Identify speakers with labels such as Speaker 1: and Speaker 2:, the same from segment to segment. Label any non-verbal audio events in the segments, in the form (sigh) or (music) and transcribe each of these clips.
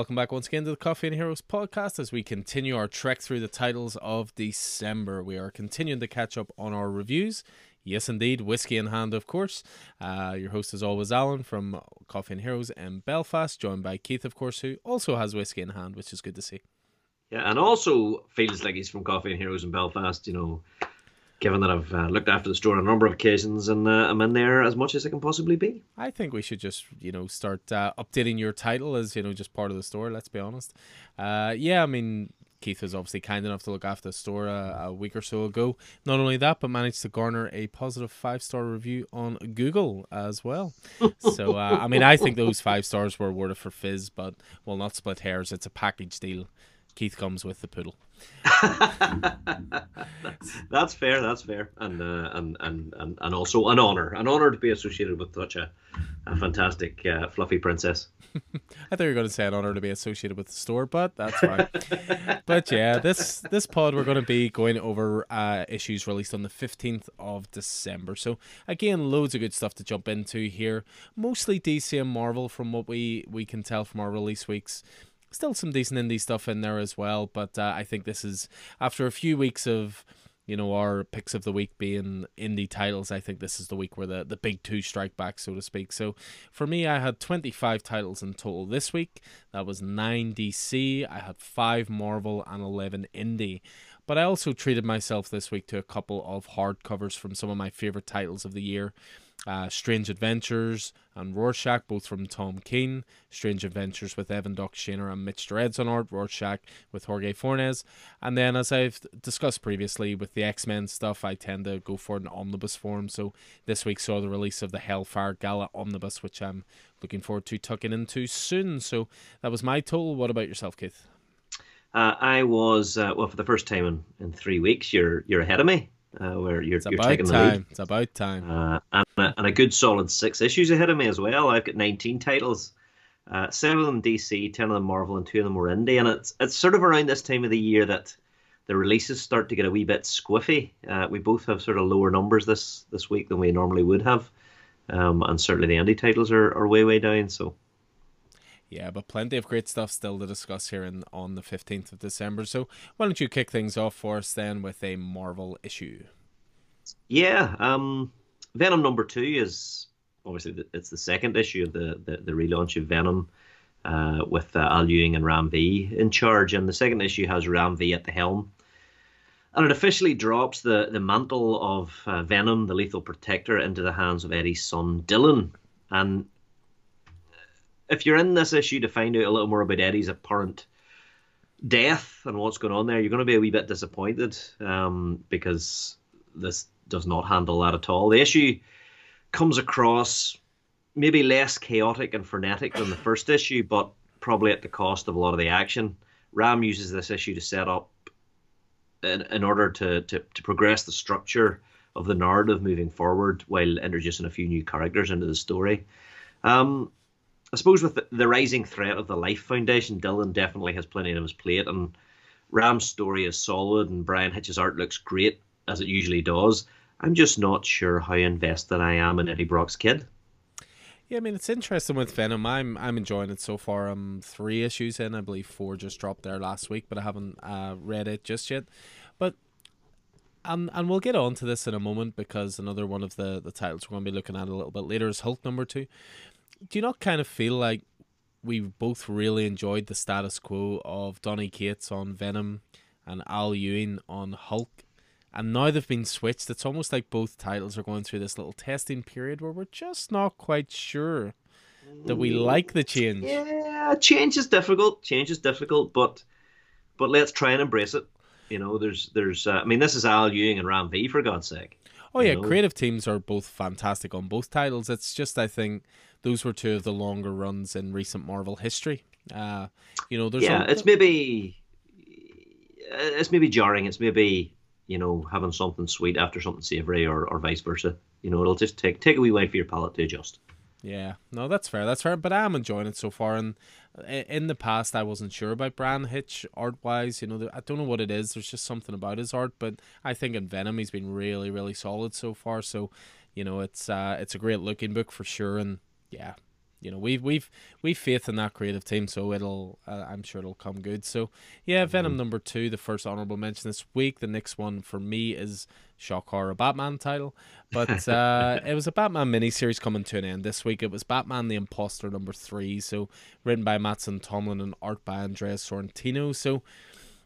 Speaker 1: Welcome back once again to the Coffee and Heroes podcast as we continue our trek through the titles of December. We are continuing to catch up on our reviews. Yes, indeed, whiskey in hand, of course. Uh, your host is always Alan from Coffee and Heroes in Belfast, joined by Keith, of course, who also has whiskey in hand, which is good to see.
Speaker 2: Yeah, and also feels like he's from Coffee and Heroes in Belfast. You know, given that I've uh, looked after the store on a number of occasions and uh, I'm in there as much as I can possibly be.
Speaker 1: I think we should just, you know, start uh, updating your title as, you know, just part of the store, let's be honest. Uh, yeah, I mean, Keith was obviously kind enough to look after the store a, a, week or so ago. Not only that, but managed to garner a positive five star review on Google as well. (laughs) so, uh, I mean, I think those five stars were worth it for Fizz, but we'll not split hairs. It's a package deal. Keith comes with the poodle. (laughs)
Speaker 2: that's fair. That's fair, and, uh, and and and and also an honor, an honor to be associated with such a, a fantastic uh, fluffy princess. (laughs)
Speaker 1: I thought you were going to say an honor to be associated with the store, but that's fine. (laughs) but yeah, this this pod we're going to be going over uh, issues released on the fifteenth of December. So again, loads of good stuff to jump into here. Mostly DC and Marvel, from what we we can tell from our release weeks still some decent indie stuff in there as well. But uh, I think this is after a few weeks of you know our picks of the week being indie titles. I think this is the week where the the big two strike back, so to speak. So for me, I had twenty five titles in total this week. That was nine DC. I had five Marvel and eleven indie. But I also treated myself this week to a couple of hardcovers from some of my favorite titles of the year uh, Strange Adventures and Rorschach, both from Tom King. Strange Adventures with Evan Doc Shaner and Mitch Gerads on art. Rorschach with Jorge Fornes. And then, as I've discussed previously with the X Men stuff, I tend to go for an omnibus form. So this week saw the release of the Hellfire Gala omnibus, which I'm looking forward to tucking into soon. So that was my total. What about yourself, Keith?
Speaker 2: Uh, I was uh, well for the first time in, in three weeks. You're you're ahead of me uh, where you're,
Speaker 1: it's
Speaker 2: you're
Speaker 1: taking
Speaker 2: the
Speaker 1: time.
Speaker 2: lead.
Speaker 1: It's about time.
Speaker 2: Uh, and, a, and a good solid six issues ahead of me as well. I've got 19 titles, uh, seven of them DC, 10 of them Marvel, and two of them were indie. And it's it's sort of around this time of the year that the releases start to get a wee bit squiffy. Uh, we both have sort of lower numbers this this week than we normally would have. Um, and certainly the indie titles are, are way, way down. So
Speaker 1: yeah, but plenty of great stuff still to discuss here in, on the 15th of December. So why don't you kick things off for us then with a Marvel issue?
Speaker 2: Yeah, um, Venom number two is obviously it's the second issue of the, the, the relaunch of Venom uh, with uh, Al Ewing and Ram V in charge. And the second issue has Ram V at the helm. And it officially drops the, the mantle of uh, Venom, the lethal protector, into the hands of Eddie's son, Dylan. And if you're in this issue to find out a little more about Eddie's apparent death and what's going on there, you're going to be a wee bit disappointed um, because this does not handle that at all. The issue comes across maybe less chaotic and frenetic than the first issue, but probably at the cost of a lot of the action. Ram uses this issue to set up in, in order to, to, to progress the structure of the narrative moving forward while introducing a few new characters into the story. Um, I suppose with the, the, rising threat of the Life Foundation, Dylan definitely has plenty on his plate, and Ram's story is solid, and Bryan Hitch's art looks great as it usually does. I'm just not sure how invested I am in Eddie Brock's kid.
Speaker 1: Yeah, I mean it's interesting with Venom. I'm I'm enjoying it so far. I'm three issues in. I believe four just dropped there last week, but I haven't uh, read it just yet. But and and we'll get on to this in a moment because another one of the the titles we're going to be looking at a little bit later is Hulk number two do you not kind of feel like we both really enjoyed the status quo of Donny Cates on Venom and Al Ewing on Hulk? And now they've been switched. It's almost like both titles are going through this little testing period where we're just not quite sure that we like the change.
Speaker 2: Yeah, change is difficult. Change is difficult, but but let's try and embrace it. You know, there's there's uh, I mean, this is Al Ewing and Ram V for God's sake.
Speaker 1: Oh yeah, know? creative teams are both fantastic on both titles. It's just I think those were two of the longer runs in recent Marvel history. Uh, you know, there's
Speaker 2: yeah, a, it's maybe it's maybe jarring. It's maybe you know having something sweet after something savory, or, or vice versa. You know, it'll just take take a wee while for your palate to adjust.
Speaker 1: Yeah, no, that's fair. That's fair. But I'm enjoying it so far. And in the past, I wasn't sure about Bryan Hitch art wise. You know, I don't know what it is. There's just something about his art. But I think in Venom, he's been really, really solid so far. So, you know, it's uh, it's a great looking book for sure. And yeah, you know we've we've we've faith in that creative team, so it'll uh, I'm sure it'll come good. So yeah, Venom mm-hmm. number two, the first honorable mention this week. The next one for me is shock horror Batman title, but (laughs) uh, it was a Batman miniseries coming to an end this week. It was Batman the Imposter number three, so written by Mattson Tomlin and art by Andreas Sorrentino. So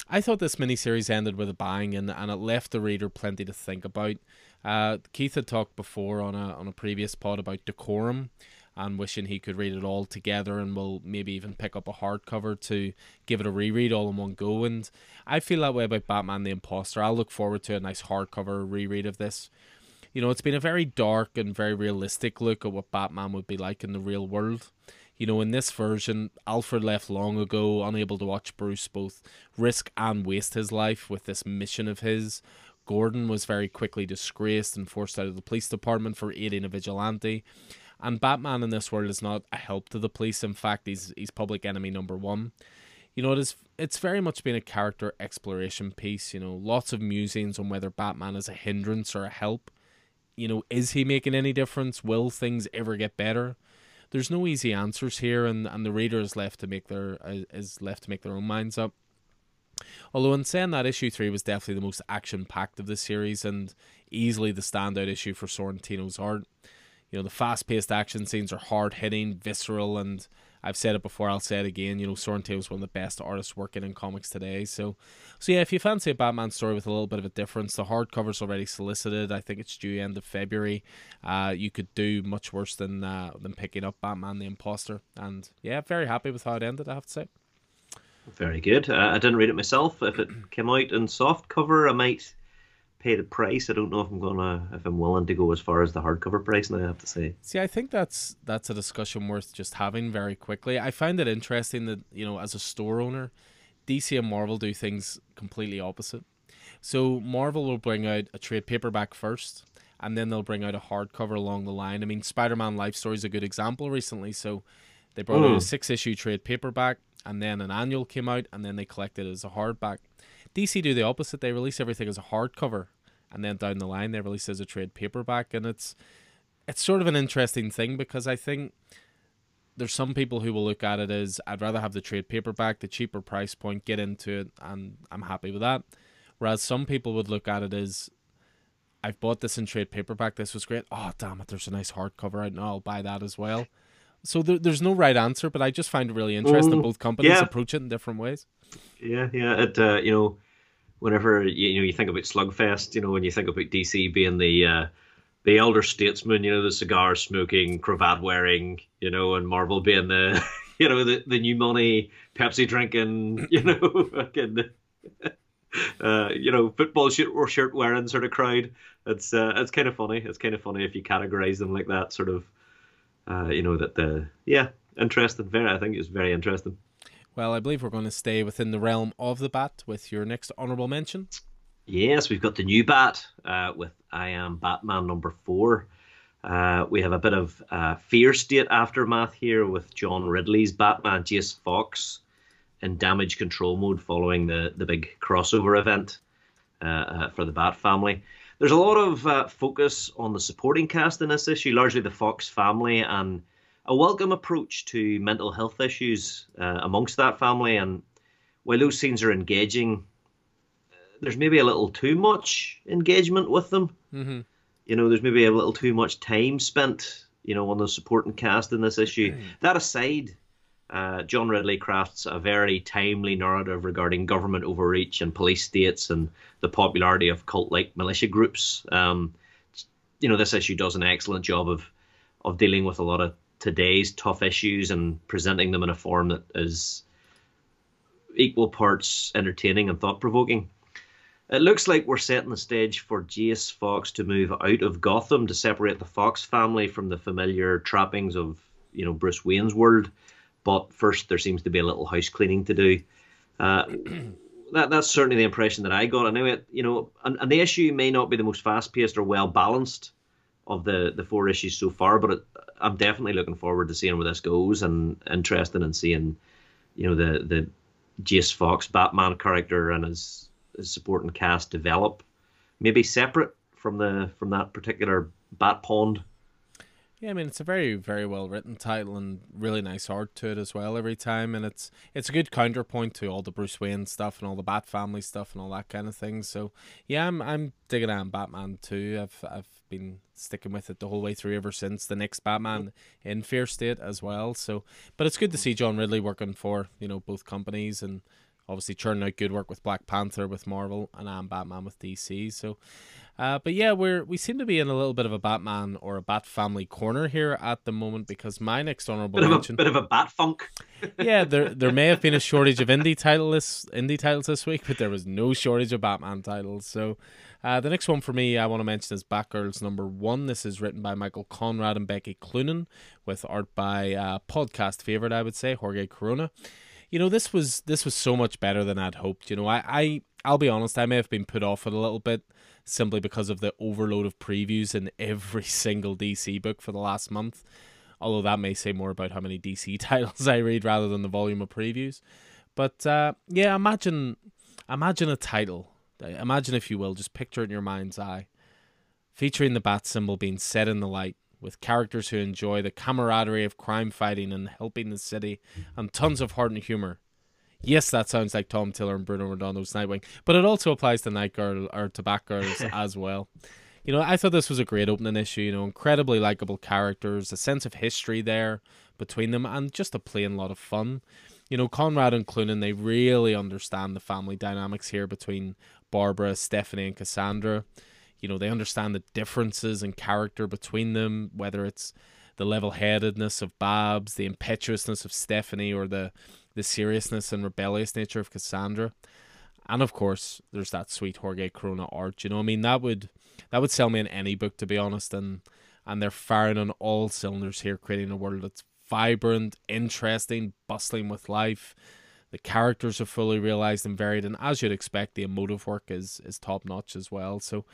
Speaker 1: I thought this miniseries ended with a bang and, and it left the reader plenty to think about. Uh, Keith had talked before on a on a previous pod about decorum and wishing he could read it all together and will maybe even pick up a hardcover to give it a reread all in one go. And I feel that way about Batman the Imposter. I'll look forward to a nice hardcover reread of this. You know, it's been a very dark and very realistic look at what Batman would be like in the real world. You know, in this version, Alfred left long ago, unable to watch Bruce both risk and waste his life with this mission of his. Gordon was very quickly disgraced and forced out of the police department for aiding a vigilante. And Batman in this world is not a help to the police. In fact, he's he's public enemy number one. You know, it is it's very much been a character exploration piece, you know, lots of musings on whether Batman is a hindrance or a help. You know, is he making any difference? Will things ever get better? There's no easy answers here and, and the reader is left to make their uh, is left to make their own minds up. Although in saying that issue three was definitely the most action packed of the series and easily the standout issue for Sorrentino's art. You know, the fast paced action scenes are hard hitting, visceral, and I've said it before, I'll say it again. You know, Sorrentino is one of the best artists working in comics today. So, so yeah, if you fancy a Batman story with a little bit of a difference, the hardcover's already solicited. I think it's due end of February. Uh, you could do much worse than uh, than picking up Batman the Imposter. And yeah, very happy with how it ended. I have to say.
Speaker 2: Very good. Uh, I didn't read it myself. If it came out in soft cover, I might pay the price. I don't know if I'm gonna if I'm willing to go as far as the hardcover price. Now I have to say.
Speaker 1: See, I think that's that's a discussion worth just having very quickly. I find it interesting that you know, as a store owner, DC and Marvel do things completely opposite. So Marvel will bring out a trade paperback first, and then they'll bring out a hardcover along the line. I mean, Spider-Man Life Story is a good example recently. So they brought mm. out a hmm. six-issue trade paperback, and then an annual came out, and then they collected it as a hardback. DC do the opposite. They release everything as a hardcover, and then down the line they release as a trade paperback, and it's it's sort of an interesting thing because I think there's some people who will look at it as I'd rather have the trade paperback, the cheaper price point, get into it, and I'm happy with that. Whereas some people would look at it as I've bought this in trade paperback. This was great. Oh damn it! There's a nice hardcover out now. I'll buy that as well. So there, there's no right answer, but I just find it really interesting. Mm, both companies yeah. approach it in different ways.
Speaker 2: Yeah, yeah. It uh, you know whenever you, you know you think about Slugfest, you know when you think about DC being the uh, the elder statesman, you know the cigar smoking, cravat wearing, you know, and Marvel being the (laughs) you know the the new money, Pepsi drinking, (laughs) you know, fucking. (laughs) Uh, you know, football shirt or shirt wearing sort of crowd. It's uh, it's kind of funny. It's kind of funny if you categorize them like that. Sort of, uh, you know, that the yeah, interesting. Very, I think it's very interesting.
Speaker 1: Well, I believe we're going to stay within the realm of the bat with your next honourable mention.
Speaker 2: Yes, we've got the new bat uh, with I Am Batman number four. Uh, we have a bit of uh, fear state aftermath here with John Ridley's Batman, Jace Fox, in damage control mode following the, the big crossover event uh, uh, for the Bat family. There's a lot of uh, focus on the supporting cast in this issue, largely the Fox family and a welcome approach to mental health issues uh, amongst that family. And while those scenes are engaging, there's maybe a little too much engagement with them. Mm-hmm. You know, there's maybe a little too much time spent, you know, on the supporting cast in this issue. That aside, uh, John Ridley crafts a very timely narrative regarding government overreach and police states and the popularity of cult-like militia groups. Um, you know, this issue does an excellent job of of dealing with a lot of today's tough issues and presenting them in a form that is equal parts entertaining and thought provoking. It looks like we're setting the stage for Jace Fox to move out of Gotham to separate the Fox family from the familiar trappings of, you know, Bruce Wayne's world. But first, there seems to be a little house cleaning to do. Uh, (clears throat) that that's certainly the impression that I got. Anyway, you know, and, and the issue may not be the most fast paced or well balanced of the the four issues so far, but it, I'm definitely looking forward to seeing where this goes and interested in seeing, you know, the the Jace Fox Batman character and his, his supporting cast develop, maybe separate from the from that particular Bat Pond.
Speaker 1: Yeah, I mean it's a very very well written title and really nice art to it as well every time, and it's it's a good counterpoint to all the Bruce Wayne stuff and all the Bat Family stuff and all that kind of thing. So yeah, I'm I'm digging on Batman too. I've I've been sticking with it the whole way through ever since the next Batman in Fear State as well. So, but it's good to see John Ridley working for you know both companies and obviously churning out good work with Black Panther with Marvel and I'm Batman with DC. So uh, but yeah, we're we seem to be in a little bit of a Batman or a Bat family corner here at the moment because my next honorable
Speaker 2: bit
Speaker 1: mention,
Speaker 2: of a bit of a Bat funk. (laughs)
Speaker 1: yeah, there there may have been a shortage of indie (laughs) titles indie titles this week, but there was no shortage of Batman titles. So. Uh, the next one for me I want to mention is Batgirls number one. This is written by Michael Conrad and Becky Cloonan, with art by uh, podcast favorite I would say Jorge Corona. You know this was this was so much better than I'd hoped. You know I I I'll be honest I may have been put off it a little bit simply because of the overload of previews in (laughs) every single DC book for the last month. Although that may say more about how many DC (laughs) titles I read rather than the volume of previews. But uh, yeah, imagine imagine a title. Imagine, if you will, just picture it in your mind's eye, featuring the bat symbol being set in the light, with characters who enjoy the camaraderie of crime fighting and helping the city, and tons of heart and humor. Yes, that sounds like Tom Taylor and Bruno Redondo's Nightwing, but it also applies to Night Girl or to Batgirls (laughs) as well. You know, I thought this was a great opening issue. You know, incredibly likable characters, a sense of history there between them, and just a plain lot of fun. You know, Conrad and Cloonan, they really understand the family dynamics here between Barbara, Stephanie, and Cassandra. You know, they understand the differences in character between them, whether it's the level headedness of Babs, the impetuousness of Stephanie, or the the seriousness and rebellious nature of Cassandra. And of course, there's that sweet Jorge Corona art. You know, I mean that would that would sell me in any book to be honest. And and they're firing on all cylinders here, creating a world that's vibrant, interesting, bustling with life. The characters are fully realized and varied, and as you'd expect, the emotive work is is top notch as well. So,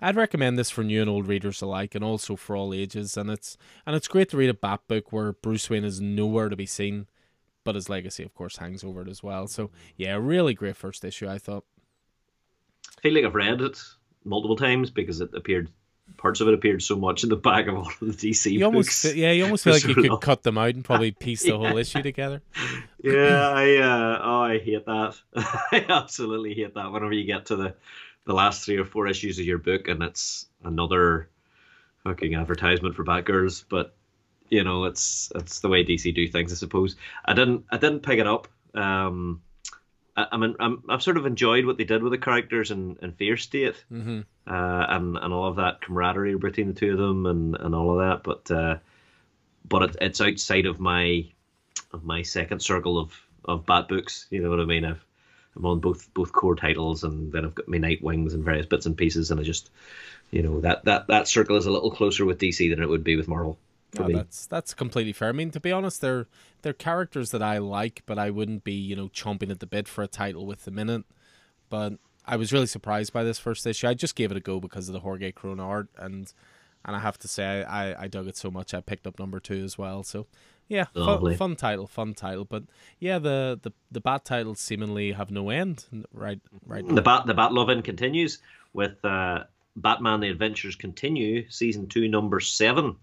Speaker 1: I'd recommend this for new and old readers alike, and also for all ages. And it's and it's great to read a Bat book where Bruce Wayne is nowhere to be seen but his legacy, of course, hangs over it as well. So yeah, really great first issue, I thought.
Speaker 2: I feel like I've read it multiple times because it appeared parts of it appeared so much in the back of all of the DC
Speaker 1: you
Speaker 2: books.
Speaker 1: Almost, yeah, you almost feel like you (laughs) could cut them out and probably piece the (laughs) yeah. whole issue together.
Speaker 2: Yeah, I uh, oh, I hate that. (laughs) I absolutely hate that. Whenever you get to the the last three or four issues of your book and it's another fucking advertisement for Batgirls, but you know, it's it's the way DC do things, I suppose. I didn't I didn't pick it up. Um, I, I mean, I'm, I've sort of enjoyed what they did with the characters in, in Fear State,
Speaker 1: mm-hmm.
Speaker 2: uh, and and all of that camaraderie between the two of them, and, and all of that. But uh, but it, it's outside of my of my second circle of of Bat books. You know what I mean? I've I'm on both both core titles, and then I've got my Night Wings and various bits and pieces, and I just, you know, that that that circle is a little closer with DC than it would be with Marvel.
Speaker 1: Oh, that's that's completely fair. I mean, to be honest, they're they're characters that I like, but I wouldn't be you know chomping at the bit for a title with them in it. But I was really surprised by this first issue. I just gave it a go because of the Jorge Corona art, and and I have to say I, I dug it so much I picked up number two as well. So yeah, fun, fun, title, fun title. But yeah, the the the bat titles seemingly have no end. Right, right.
Speaker 2: The bat the bat loving continues with uh, Batman: The Adventures Continue, season two, number seven.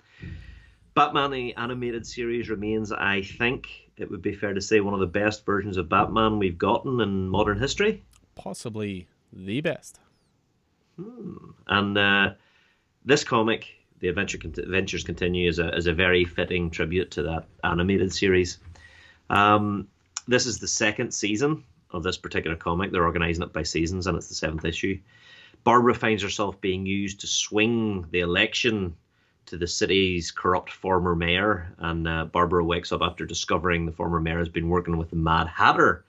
Speaker 2: Batman the animated series remains, I think, it would be fair to say, one of the best versions of Batman we've gotten in modern history.
Speaker 1: Possibly the best.
Speaker 2: Hmm. And uh, this comic, The Adventure Adventures Continue, is a, is a very fitting tribute to that animated series. Um, this is the second season of this particular comic. They're organizing it by seasons, and it's the seventh issue. Barbara finds herself being used to swing the election to the city's corrupt former mayor, and uh, Barbara wakes up after discovering the former mayor has been working with the Mad Hatter.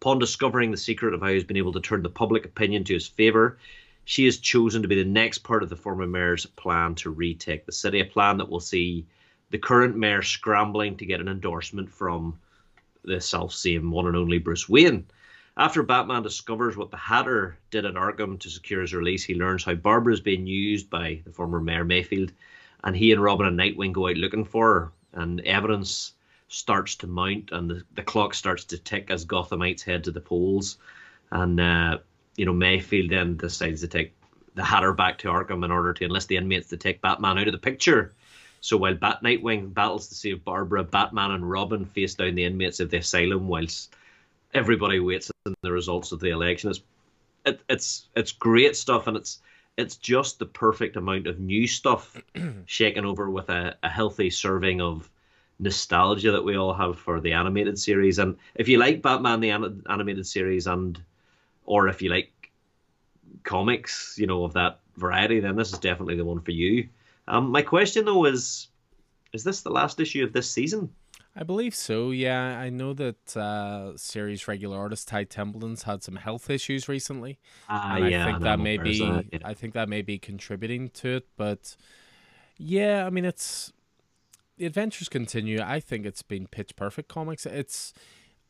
Speaker 2: Upon discovering the secret of how he's been able to turn the public opinion to his favor, she has chosen to be the next part of the former mayor's plan to retake the city, a plan that will see the current mayor scrambling to get an endorsement from the self-same one and only Bruce Wayne. After Batman discovers what the Hatter did at Arkham to secure his release, he learns how Barbara is being used by the former Mayor Mayfield and he and Robin and Nightwing go out looking for her, and evidence starts to mount, and the, the clock starts to tick as Gothamites head to the polls, and uh, you know Mayfield then decides to take the Hatter back to Arkham in order to enlist the inmates to take Batman out of the picture. So while Bat Nightwing battles to save Barbara, Batman and Robin face down the inmates of the asylum, whilst everybody waits on the results of the election. It's it, it's it's great stuff, and it's it's just the perfect amount of new stuff (clears throat) shaken over with a, a healthy serving of nostalgia that we all have for the animated series. And if you like Batman the animated series, and or if you like comics, you know of that variety, then this is definitely the one for you. Um, my question though is, is this the last issue of this season?
Speaker 1: I believe so. Yeah, I know that uh, series regular artist Ty Templeton's had some health issues recently,
Speaker 2: uh,
Speaker 1: and
Speaker 2: yeah,
Speaker 1: I think that may be.
Speaker 2: that, yeah.
Speaker 1: I think that may be contributing to it. But yeah, I mean, it's the adventures continue. I think it's been pitch perfect comics. It's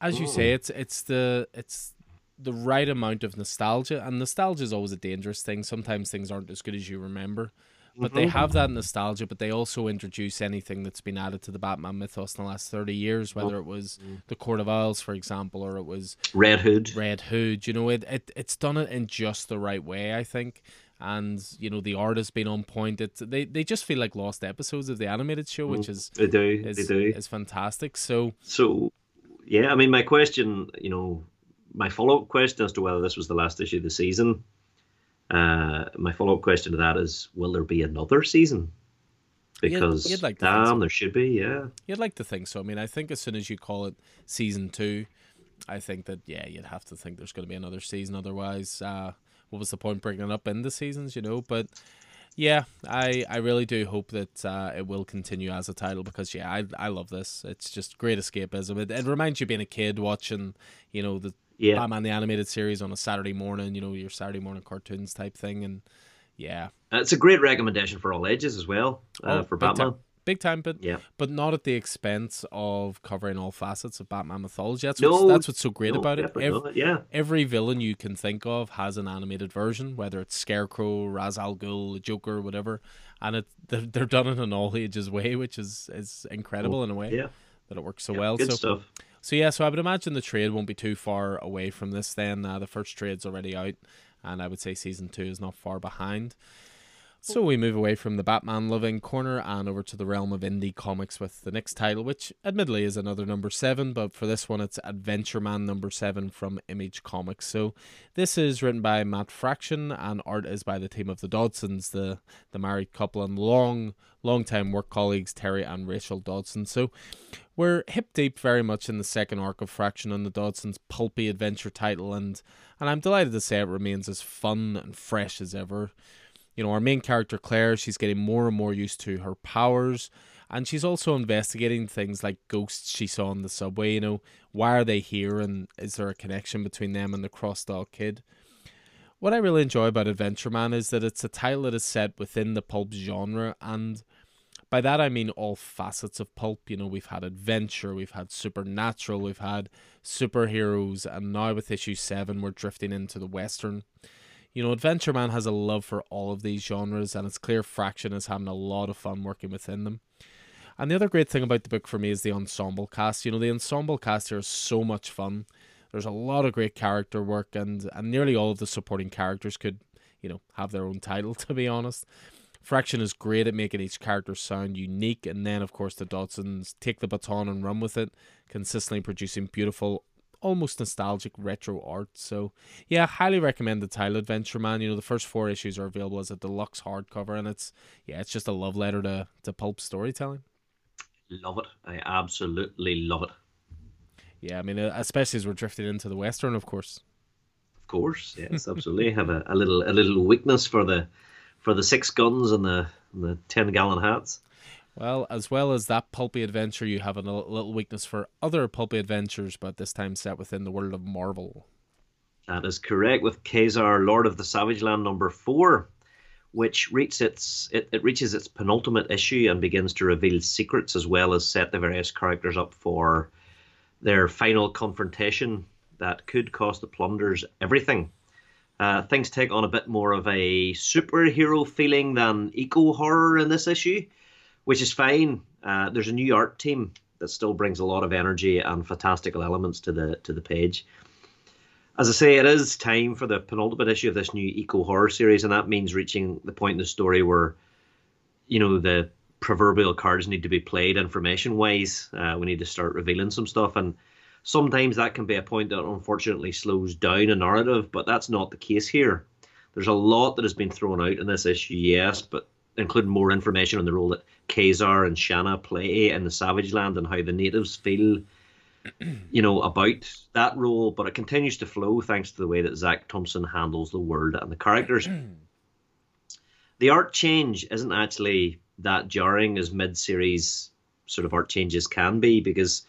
Speaker 1: as you say, it's it's the it's the right amount of nostalgia, and nostalgia is always a dangerous thing. Sometimes things aren't as good as you remember. But they
Speaker 2: Mhm.
Speaker 1: have that nostalgia, but they also introduce anything that's been added to the Batman mythos in the last 30 years, whether it was the Court of Owls, for example, or it was
Speaker 2: Red Hood.
Speaker 1: Red Hood. You know, it, it it's done it in just the right way, I think. And, you know, the art has been on point. It, they, they just feel like lost episodes of the animated show, which is,
Speaker 2: They do.
Speaker 1: is,
Speaker 2: they do.
Speaker 1: is fantastic. So,
Speaker 2: So, yeah, I mean, my question, you know, my follow up question as to whether this was the last issue of the season. Uh, my follow up question to that is, will there be another season?
Speaker 1: You'd-
Speaker 2: Because
Speaker 1: you'd like to think
Speaker 2: damn,
Speaker 1: so.
Speaker 2: there should be. Yeah.
Speaker 1: you'd like to think so. I mean, I think as soon as you call it season two, I think that, yeah, you'd have to think there's going to be another season. Otherwise, uh, what was the point bringing it up in the seasons, you know? But yeah, I, I really do hope that uh, it will continue as a title because yeah, I I love this. It's just great escapism. It, it reminds you of being a kid watching, you know, the
Speaker 2: Yeah.
Speaker 1: Batman the animated series on a Saturday morning. You know, your Saturday morning cartoons type thing, and yeah,
Speaker 2: Uh, It's a great recommendation for all ages as well uh,
Speaker 1: Oh,
Speaker 2: for
Speaker 1: big
Speaker 2: Batman.
Speaker 1: time. big time. But
Speaker 2: Yeah.
Speaker 1: but not at the expense of covering all facets of Batman mythology. That's
Speaker 2: No,
Speaker 1: what's, that's what's so great
Speaker 2: No,
Speaker 1: about it.
Speaker 2: definitely
Speaker 1: Ev-
Speaker 2: not. Yeah.
Speaker 1: every villain you can think of has an animated version, whether it's Scarecrow, Ra's al Ghul, Joker, whatever, and it they're, they're done in an all ages way, which is is incredible in a way
Speaker 2: Yeah.
Speaker 1: that it works so
Speaker 2: yeah.
Speaker 1: well.
Speaker 2: Good
Speaker 1: so
Speaker 2: stuff.
Speaker 1: So yeah, so I would imagine the trade won't be too far away from this. Then uh, the first trade's already out, and I would say season two is not far behind. So we move away from the Batman loving corner and over to the realm of indie comics with the next title, which admittedly is another number seven, but for this one it's Adventure Man number seven from Image Comics. So this is written by Matt Fraction and art is by the team of the Dodsons, the the married couple and long long time work colleagues Terry and Rachel Dodson. So we're hip deep very much in the second arc of Fraction on the Dodsons' pulpy adventure title, and and I'm delighted to say it remains as fun and fresh as ever. You know, our main character Claire, she's getting more and more used to her powers, and she's also investigating things like ghosts she saw on the subway. You know, why are they here, and is there a connection between them and the cross-dog kid? What I really enjoy about Adventure Man is that it's a title that is set within the pulp genre, and by that I mean all facets of pulp. You know, we've had adventure, we've had supernatural, we've had superheroes, and now with issue seven, we're drifting into the western. You know, Adventure Man has a love for all of these genres, and it's clear Fraction is having a lot of fun working within them. And the other great thing about the book for me is the ensemble cast. You know, the ensemble cast here is so much fun. There's a lot of great character work, and, and nearly all of the supporting characters could, you know, have their own (laughs) title, to be honest. Fraction is great at making each character sound unique, and then, of course, the Dodsons take the baton and run with it, consistently producing beautiful, almost nostalgic retro art. So, yeah, highly recommend the title Adventure Man. You know, the first four issues are available as a deluxe hardcover, and it's yeah, it's just a love letter to to pulp storytelling.
Speaker 2: Love it. I absolutely love it.
Speaker 1: Yeah, I mean, uh, especially as we're drifting into the western, of course.
Speaker 2: Of course, yes, absolutely. (laughs) have a, a little a little weakness for the for the six guns and the and the ten gallon hats.
Speaker 1: Well, as well as that pulpy adventure, you have a little weakness for other pulpy adventures, but this time set within the world of Marvel.
Speaker 2: That is correct. With Ka-Zar, Lord of the Savage Land number four, which reaches its it, it reaches its penultimate issue and begins to reveal secrets as well as set the various characters up for their final confrontation that could cost the Plunders everything. Uh, things take on a bit more of a superhero feeling than eco horror in this issue, which is fine. Uh, there's a new art team that still brings a lot of energy and fantastical elements to the to the page. As I say, it is time for the penultimate issue of this new eco horror series, and that means reaching the point in the story where, you know, the proverbial cards need to be played information wise. Uh, we need to start revealing some stuff, and sometimes that can be a point that unfortunately slows down a narrative, but that's not the case here. There's a lot that has been thrown out in this issue, yes, but including more information on the role that Ka-Zar and Shanna play in the Savage Land and how the natives feel, (clears throat) you know, about that role. But it continues to flow thanks to the way that Zac Thompson handles the world and the characters. (clears throat) the art change isn't actually that jarring as mid-series sort of art changes can be because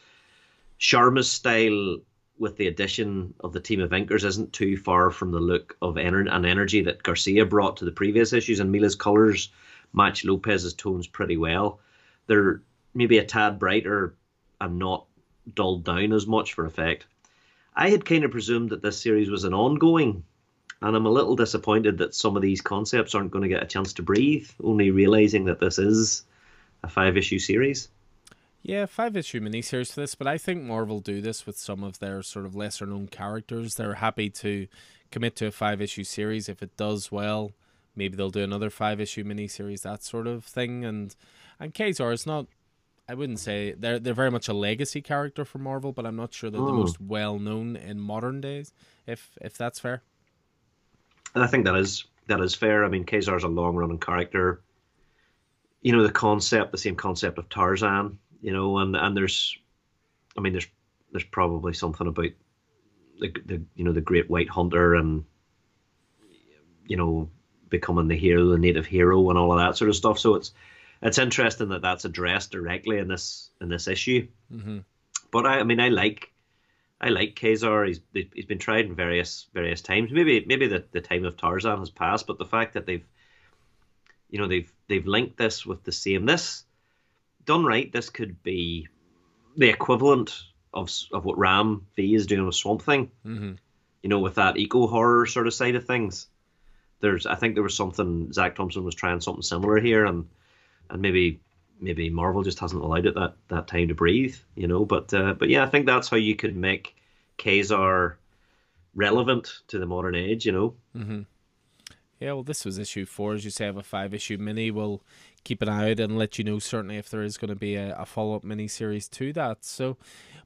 Speaker 2: Sharma's style with the addition of the team of inkers isn't too far from the look of ener- and energy that Garcia brought to the previous issues, and Mila's colors match Lopez's tones pretty well. They're maybe a tad brighter and not dulled down as much for effect. I had kind of presumed that this series was an ongoing, and I'm a little disappointed that some of these concepts aren't going to get a chance to breathe, only realizing that this is a five issue series.
Speaker 1: Yeah, five issue miniseries for this, but I think Marvel do this with some of their sort of lesser known characters. They're happy to commit to a five issue series if it does well. Maybe they'll do another five issue miniseries, that sort of thing. And and Ka-Zar is not I wouldn't say they're they're very much a legacy character for Marvel, but I'm not sure they're the
Speaker 2: Hmm.
Speaker 1: most well known in modern days. If if that's fair.
Speaker 2: And I think that is that is fair. I mean, Ka-Zar's a long running character. You know, the concept, the same concept of Tarzan, you know, and, and there's I mean there's there's probably something about the, the you know the great white hunter and you know becoming the hero, the native hero, and all of that sort of stuff. So it's it's interesting that that's addressed directly in this in this issue.
Speaker 1: Mm-hmm.
Speaker 2: But I, I mean, I like I like Ka-Zar. He's he's been tried in various various times. Maybe maybe the, the time of Tarzan has passed, but the fact that they've you know they've they've linked this with the same this done right. This could be the equivalent of of what Ram V is doing with Swamp Thing.
Speaker 1: Mm-hmm.
Speaker 2: You know, with that eco horror sort of side of things. There's I think there was something Zac Thompson was trying something similar here, and and maybe maybe Marvel just hasn't allowed it that, that time to breathe, you know. But uh, but yeah, I think that's how you could make Ka-Zar relevant to the modern age, you know.
Speaker 1: Mm-hmm. Yeah, well, this was issue four, as you say, of a five issue mini. We'll keep an eye out and let you know certainly if there is going to be a, a follow up mini series to that. So,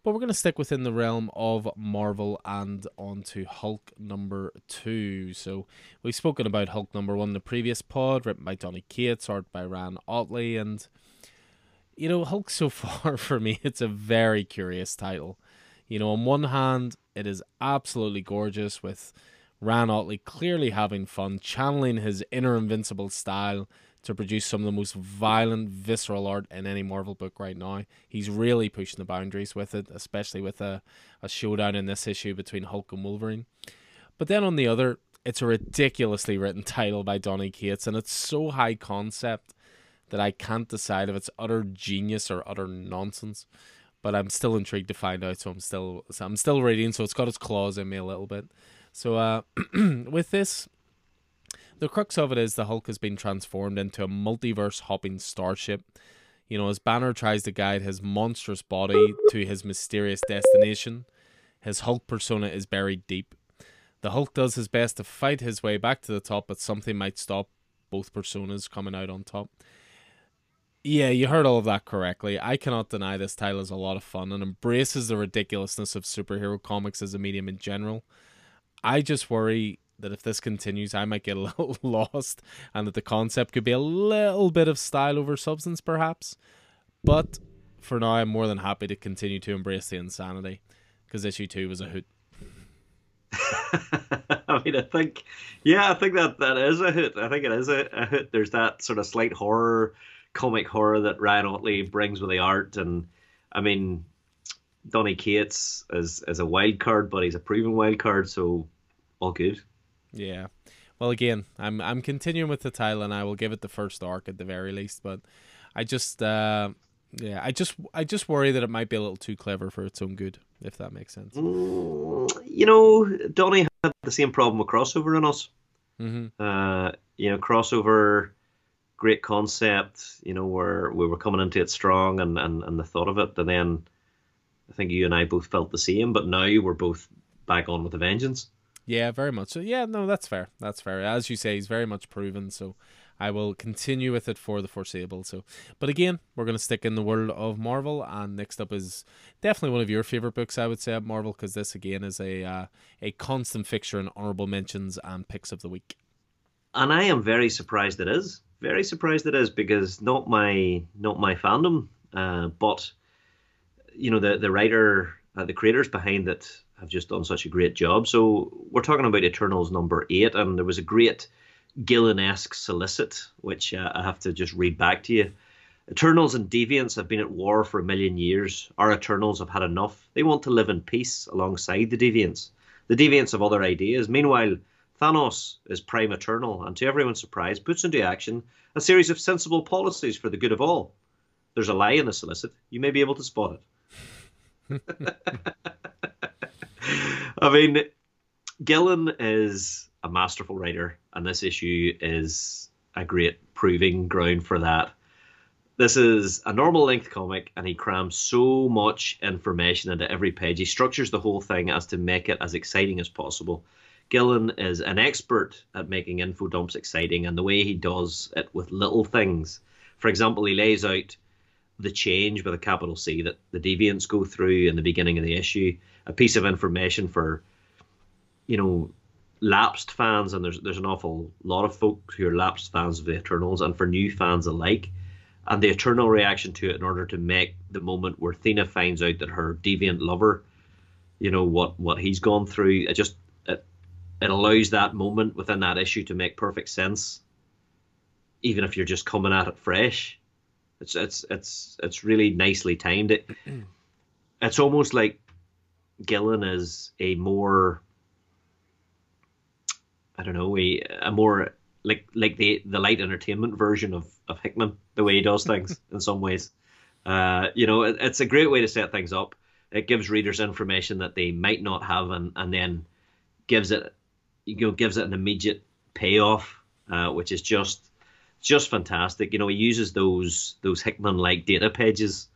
Speaker 1: but we're going to stick within the realm of Marvel and on to Hulk number two. So, we've spoken about Hulk number one in the previous pod, written by Donny Cates, art by Ryan Ottley, and you know, Hulk so (laughs) far for me, it's a very curious title. You know, on one hand, it is absolutely gorgeous with Ryan Ottley clearly having fun, channeling his inner invincible style to produce some of the most violent, visceral art in any Marvel book right now. He's really pushing the boundaries with it, especially with a, a showdown in this issue between Hulk and Wolverine. But then on the other, it's a ridiculously written title by Donny Cates, and it's so high concept that I can't decide if it's utter genius or utter nonsense. But I'm still intrigued to find out, so I'm still so I'm still reading. So it's got its claws in me a little bit. So uh, (clears throat) with this, the crux of it is the Hulk has been transformed into a multiverse hopping starship. You know, as Banner tries to guide his monstrous body to his mysterious destination, his Hulk persona is buried deep. The Hulk does his best to fight his way back to the top, but something might stop both personas coming out on top. Yeah, you heard all of that correctly. I cannot deny this title is a lot of fun and embraces the ridiculousness of superhero comics as a medium in general. I just worry that if this continues, I might get a (laughs) little lost and that the concept could be a little bit of style over substance, perhaps. But for now, I'm more than happy to continue to embrace the insanity because issue two was a hoot. (laughs)
Speaker 2: I mean, I think, yeah, I think that that is a hit. I think it is a, a hit. There's that sort of slight horror, comic horror that Ryan Ottley brings with the art, and I mean, Donny Cates is is a wild card, but he's a proven wild card, so all good.
Speaker 1: Yeah. Well, again, I'm I'm continuing with the title, and I will give it the first arc at the very least. But I just, uh, yeah, I just I just worry that it might be a little too clever for its own good, if that makes sense.
Speaker 2: Mm, you know, Donny had the same problem with crossover in us.
Speaker 1: hmm
Speaker 2: Uh, you know, crossover, great concept. You know, where we were coming into it strong, and, and and the thought of it, and then I think you and I both felt the same. But now we're both back on with a vengeance.
Speaker 1: Yeah, very much. So yeah, no, that's fair. That's fair. As you say, he's very much proven. So I will continue with it for the foreseeable. So, but again, we're to stick in the world of Marvel, and next up is definitely one of your favorite books, I would say, at Marvel, because this again is a uh, a constant fixture in honorable mentions and picks of the week.
Speaker 2: And I am very surprised it is. Very surprised it is because not my not my fandom, uh, but you know the the writer, uh, the creators behind it have just done such a great job. So we're talking about Eternals number eight, and there was a great Gillen-esque solicit, which uh, I have to just read back to you. Eternals and Deviants have been at war for a million years. Our Eternals have had enough. They want to live in peace alongside the Deviants. The Deviants have other ideas. Meanwhile, Thanos is Prime Eternal, and to everyone's surprise, puts into action a series of sensible policies for the good of all. There's a lie in the solicit. You may be able to spot it. (laughs) (laughs) I mean, Gillen is a masterful writer, and this issue is a great proving ground for that. This is a normal length comic, and he crams so much information into every page. He structures the whole thing as to make it as exciting as possible. Gillen is an expert at making info dumps exciting, and the way he does it with little things. For example, he lays out the change with a capital C that the deviants go through in the beginning of the issue, a piece of information for, you know, lapsed fans, and there's there's an awful lot of folks who are lapsed fans of the Eternals, and for new fans alike, and the eternal reaction to it in order to make the moment where Thena finds out that her deviant lover, you know what what he's gone through, it just it it allows that moment within that issue to make perfect sense, even if you're just coming at it fresh. It's it's it's it's really nicely timed. It (clears throat) it's almost like Gillen is a more I don't know, a, a more like like the the light entertainment version of of Hickman, the way he does things (laughs) in some ways. Uh, you know, it, it's a great way to set things up. It gives readers information that they might not have, and and then gives it you know gives it an immediate payoff, uh, which is just just fantastic. You know, he uses those those Hickman like data pages,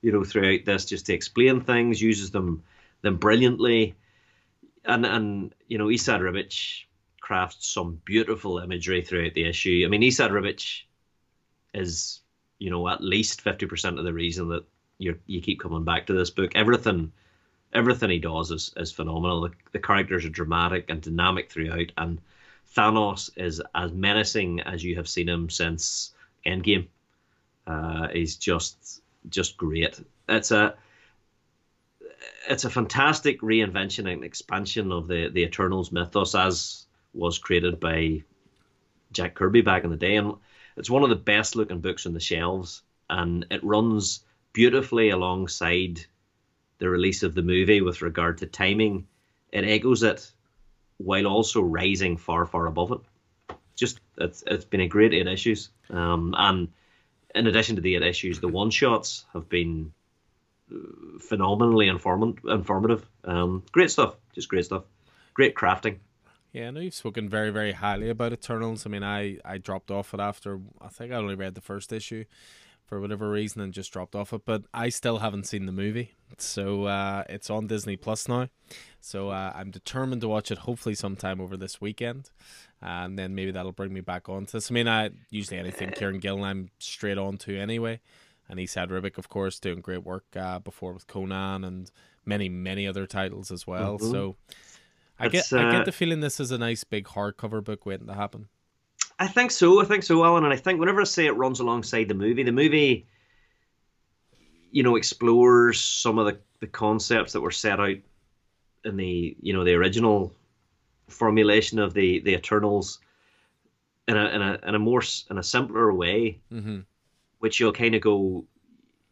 Speaker 2: you know, throughout this just to explain things. Uses them them brilliantly, and and you know, Esad Ribic crafts some beautiful imagery throughout the issue. I mean, Esad Ribic is, you know, at least fifty percent of the reason that you you keep coming back to this book. Everything, everything he does is is phenomenal. The, the characters are dramatic and dynamic throughout, and Thanos is as menacing as you have seen him since Endgame. Uh, he's just just great. It's a it's a fantastic reinvention and expansion of the the Eternals mythos as was created by Jack Kirby back in the day, and it's one of the best looking books on the shelves, and it runs beautifully alongside the release of the movie with regard to timing. It echoes it while also rising far, far above it. Just it's it's been a great eight issues, um, and in addition to the eight issues, the one shots have been phenomenally inform- informative. Um, great stuff, just great stuff. Great crafting.
Speaker 1: Yeah, I know you've spoken very, very highly about Eternals. I mean, I, I dropped off it after, I think I only read the first issue for whatever reason and just dropped off it. But I still haven't seen the movie. So uh, it's on Disney Plus now. So uh, I'm determined to watch it hopefully sometime over this weekend. And then maybe that'll bring me back onto this. I mean, I usually anything Kieron Gillen I'm straight on to anyway. And Esad Ribic, of course, doing great work uh, before with Conan and many, many other titles as well. Mm-hmm. So I get uh, I get the feeling this is a nice big hardcover book waiting to happen.
Speaker 2: I think so. I think so, Alan. And I think whenever I say it runs alongside the movie, the movie, you know, explores some of the, the concepts that were set out in the you know the original formulation of the the Eternals in a in a in a more in a simpler way,
Speaker 1: mm-hmm.
Speaker 2: Which you'll kind of go.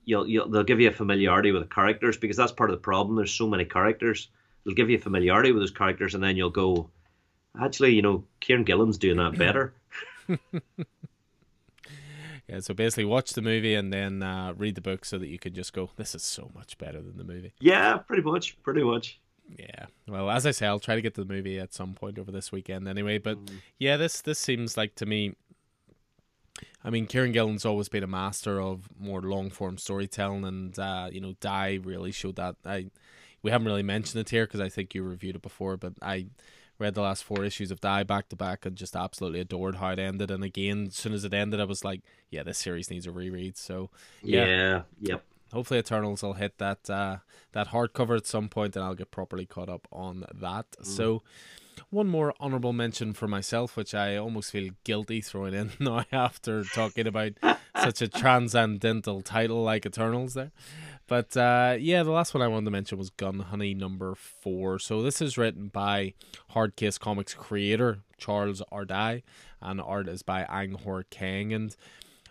Speaker 2: You'll, you'll they'll give you a familiarity with the characters because that's part of the problem. There's so many characters They'll give you familiarity with those characters, and then you'll go, actually, you know, Kieron Gillen's doing that (clears throat) better.
Speaker 1: yeah, so basically, watch the movie and then uh, read the book so that you can just go, this is so much better than the movie.
Speaker 2: Yeah, pretty much, pretty much.
Speaker 1: Yeah. Well, as I say, I'll try to get to the movie at some point over this weekend anyway. But mm. yeah, this this seems like to me. I mean, Kieron Gillen's always been a master of more long form storytelling, and uh, you know, Die really showed that. I we haven't really mentioned it here because I think you reviewed it before, but I read the last four issues of Die back to back and just absolutely adored how it ended. And again, as soon as it ended, I was like, yeah, this series needs a reread. So yeah,
Speaker 2: yeah yep.
Speaker 1: Hopefully, Eternals will hit that uh, that hardcover at some point, and I'll get properly caught up on that. Mm. So, one more honorable mention for myself, which I almost feel guilty throwing in (laughs) now after talking about such a transcendental title like Eternals there. But uh, yeah, the last one I wanted to mention was Gun Honey number four. So this is written by Hardcase Comics creator Charles Ardai, and art is by Ang Hor Kang. And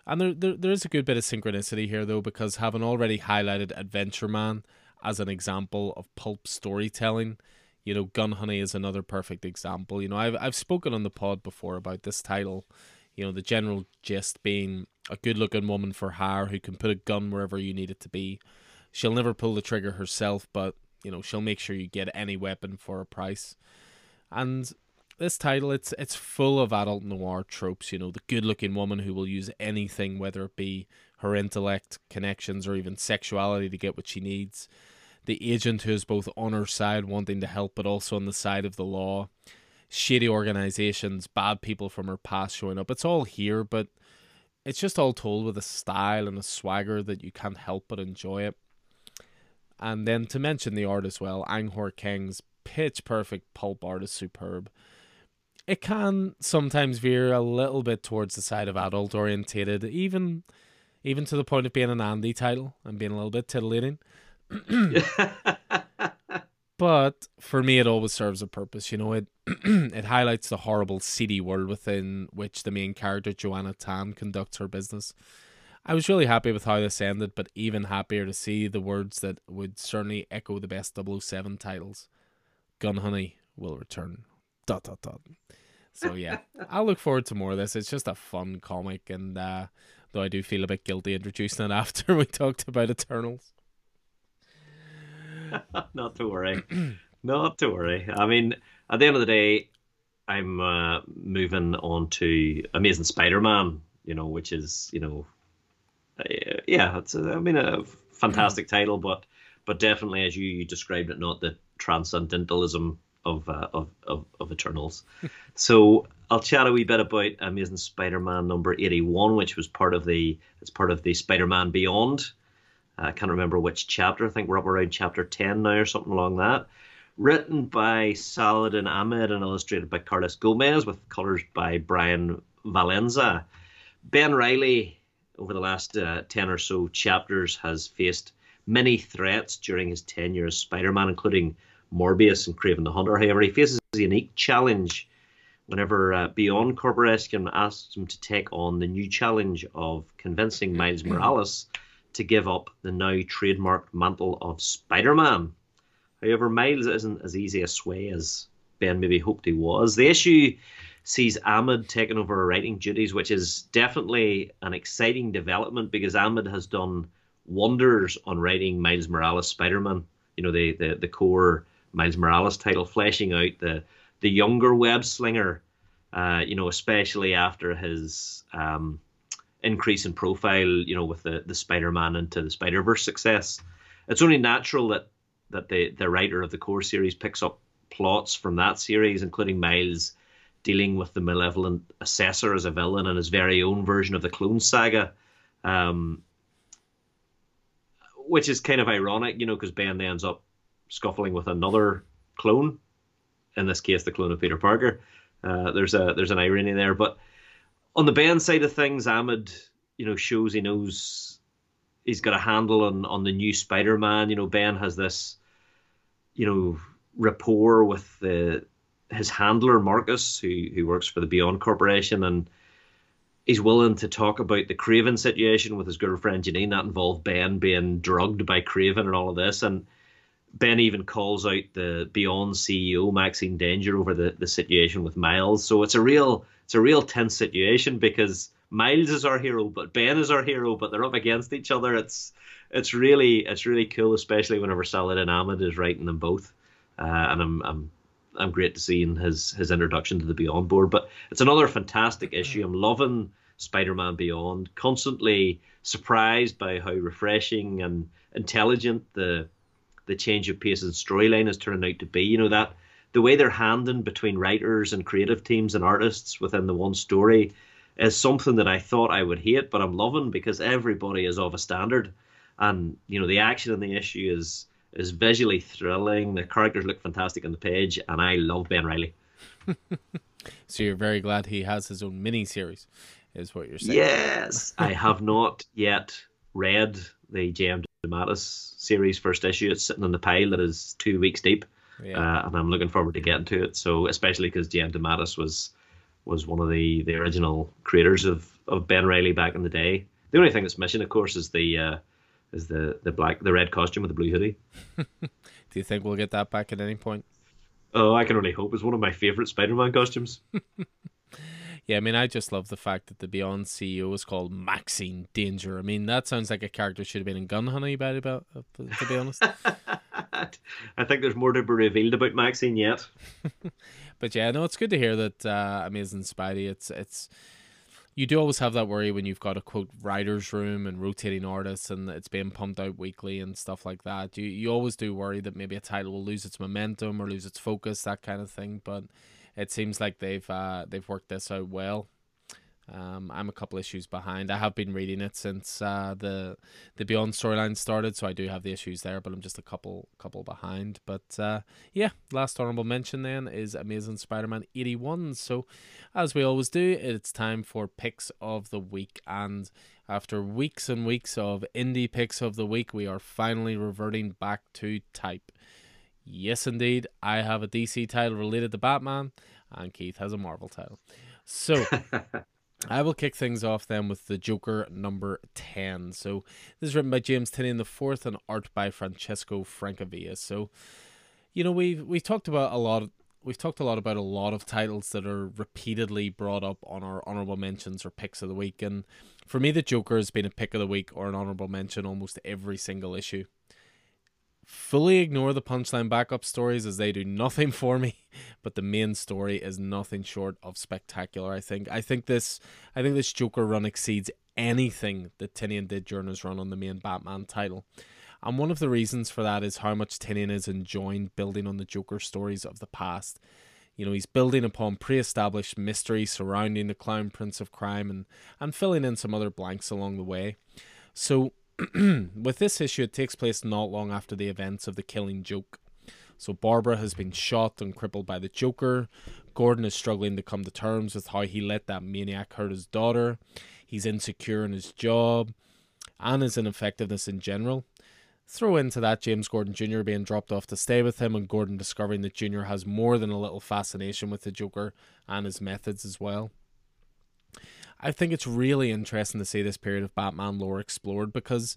Speaker 1: and there, there there is a good bit of synchronicity here though, because having already highlighted Adventure Man as an example of pulp storytelling, you know, Gun Honey is another perfect example. You know, I've I've spoken on the pod before about this title. You know, the general gist being a good looking woman for hire who can put a gun wherever you need it to be she'll never pull the trigger herself, but you know she'll make sure you get any weapon for a price. And this title, it's it's full of adult noir tropes. You know, the good-looking woman who will use anything, whether it be her intellect, connections, or even sexuality, to get what she needs. The agent who is both on her side, wanting to help, but also on the side of the law. Shady organizations, bad people from her past showing up. It's all here, but it's just all told with a style and a swagger that you can't help but enjoy it. And then to mention the art as well, Ang Hor Kang's pitch perfect pulp art is superb. It can sometimes veer a little bit towards the side of adult orientated, even even to the point of being an Andy title and being a little bit titillating. But for me, it always serves a purpose. You know, it (clears throat) it highlights the horrible, seedy world within which the main character Joanna Tan conducts her business. I was really happy with how this ended, but even happier to see the words that would certainly echo the best 007 titles. Gun Honey will return. Dot dot dot. So yeah, (laughs) I look forward to more of this. It's just a fun comic, and uh, though I do feel a bit guilty introducing it (laughs) after we talked about Eternals. (laughs)
Speaker 2: Not to worry. Not to worry. I mean, at the end of the day, I'm uh, moving on to Amazing Spider-Man. You know, which is you know yeah, it's a, I mean a fantastic mm. title, but but definitely as you described it, not the transcendentalism of uh, of, of of Eternals. (laughs) so I'll chat a wee bit about Amazing Spider-Man number eighty-one, which was part of the it's part of the Spider-Man Beyond. I can't remember which chapter. I think we're up around chapter ten now or something along that. Written by Saladin Ahmed and illustrated by Carlos Gomez with colors by Bryan Valenza. Ben Reilly over the last uh, 10 or so chapters has faced many threats during his tenure as Spider-Man, including Morbius and Kraven the Hunter. However, he faces a unique challenge whenever uh, Beyond Corporation asks him to take on the new challenge of convincing Miles Morales to give up the now trademarked mantle of Spider-Man. However, Miles isn't as easy a sway as Ben maybe hoped he was. The issue sees Ahmed taking over writing duties, which is definitely an exciting development because Ahmed has done wonders on writing Miles Morales Spider-Man. You know, the, the, the core Miles Morales title, fleshing out the the younger web slinger. Uh, you know, especially after his um, increase in profile, you know, with the, the Spider-Man into the Spider-Verse success. It's only natural that that the, the writer of the core series picks up plots from that series, including Miles dealing with the malevolent assessor as a villain and his very own version of the clone saga. Um, which is kind of ironic, you know, because Ben ends up scuffling with another clone. In this case, the clone of Peter Parker. Uh, there's a there's an irony there, but on the Ben side of things, Ahmed, you know, shows he knows he's got a handle on on the new Spider-Man. You know, Ben has this, you know, rapport with the his handler Marcus, who who works for the Beyond Corporation, and he's willing to talk about the Kraven situation with his girlfriend Janine. That involved Ben being drugged by Kraven and all of this, and Ben even calls out the Beyond CEO Maxine Danger over the, the situation with Miles. So it's a real it's a real tense situation because Miles is our hero, but Ben is our hero, but they're up against each other. It's it's really it's really cool, especially whenever Saladin Ahmed is writing them both. Uh, and I'm I'm I'm great to see in his his introduction to the Beyond board. But it's another fantastic issue. I'm loving Spider-Man Beyond. Constantly surprised by how refreshing and intelligent the the change of pace and storyline is turning out to be. You know that the way they're handing between writers and creative teams and artists within the one story is something that I thought I would hate, but I'm loving because everybody is of a standard, and you know the action in the issue is is visually thrilling. The characters look fantastic on the page, and I love Ben Reilly. (laughs)
Speaker 1: so you're very glad he has his own mini series, is what you're saying?
Speaker 2: Yes, I have not yet read the J.M. DeMatteis series first issue. It's sitting in the pile that is two weeks deep, yeah. uh, and I'm looking forward to getting to it. So especially because J.M. DeMatteis was was one of the, the original creators of, of Ben Reilly back in the day. The only thing that's missing, of course, is the uh, is the the black the red costume with the blue hoodie. (laughs)
Speaker 1: Do you think we'll get that back at any point?
Speaker 2: Oh, I can only hope. It's one of my favorite Spider-Man costumes. (laughs)
Speaker 1: yeah, I mean, I just love the fact that the Beyond CEO is called Maxine Danger. I mean, that sounds like a character should have been in Gun Honey, about about to be honest. (laughs)
Speaker 2: I think there's more to be revealed about Maxine yet. (laughs)
Speaker 1: but yeah, no, it's good to hear that uh, Amazing Spidey. It's it's you do always have that worry when you've got a quote writers room and rotating artists and it's being pumped out weekly and stuff like that. You you always do worry that maybe a title will lose its momentum or lose its focus, that kind of thing. But it seems like they've uh, they've worked this out well. Um, I'm a couple issues behind. I have been reading it since uh, the the Beyond storyline started, so I do have the issues there, but I'm just a couple couple behind. But uh, yeah, last honorable mention then is Amazing Spider-Man 81. So as we always do, it's time for picks of the week, and after weeks and weeks of indie picks of the week, we are finally reverting back to type. Yes, indeed, I have a DC title related to Batman, and Keith has a Marvel title. So. (laughs) I will kick things off then with the Joker number 10. So this is written by James Tynion the fourth and art by Francesco Francavilla. So, you know, we've we've talked about a lot of, we've talked a lot about a lot of titles that are repeatedly brought up on our honorable mentions or picks of the week. And for me, the Joker has been a pick of the week or an honorable mention almost every single issue fully ignore the punchline backup stories as they do nothing (laughs) for me but the main story is nothing short of spectacular i think. I think this i think this joker run exceeds anything that Tynion did during his run on the main batman title. And one of the reasons for that is how much Tynion is enjoying building on the joker stories of the past. You know he's building upon pre-established mystery surrounding the clown prince of crime and and filling in some other blanks along the way. So (clears throat) with this issue, it takes place not long after the events of the killing joke. So Barbara has been shot and crippled by the Joker. Gordon is struggling to come to terms with how he let that maniac hurt his daughter. He's insecure in his job and his ineffectiveness in general. Throw into that James Gordon Jr. being dropped off to stay with him, and Gordon discovering that Jr. has more than a little fascination with the Joker and his methods as well. I think it's really interesting to see this period of Batman lore explored because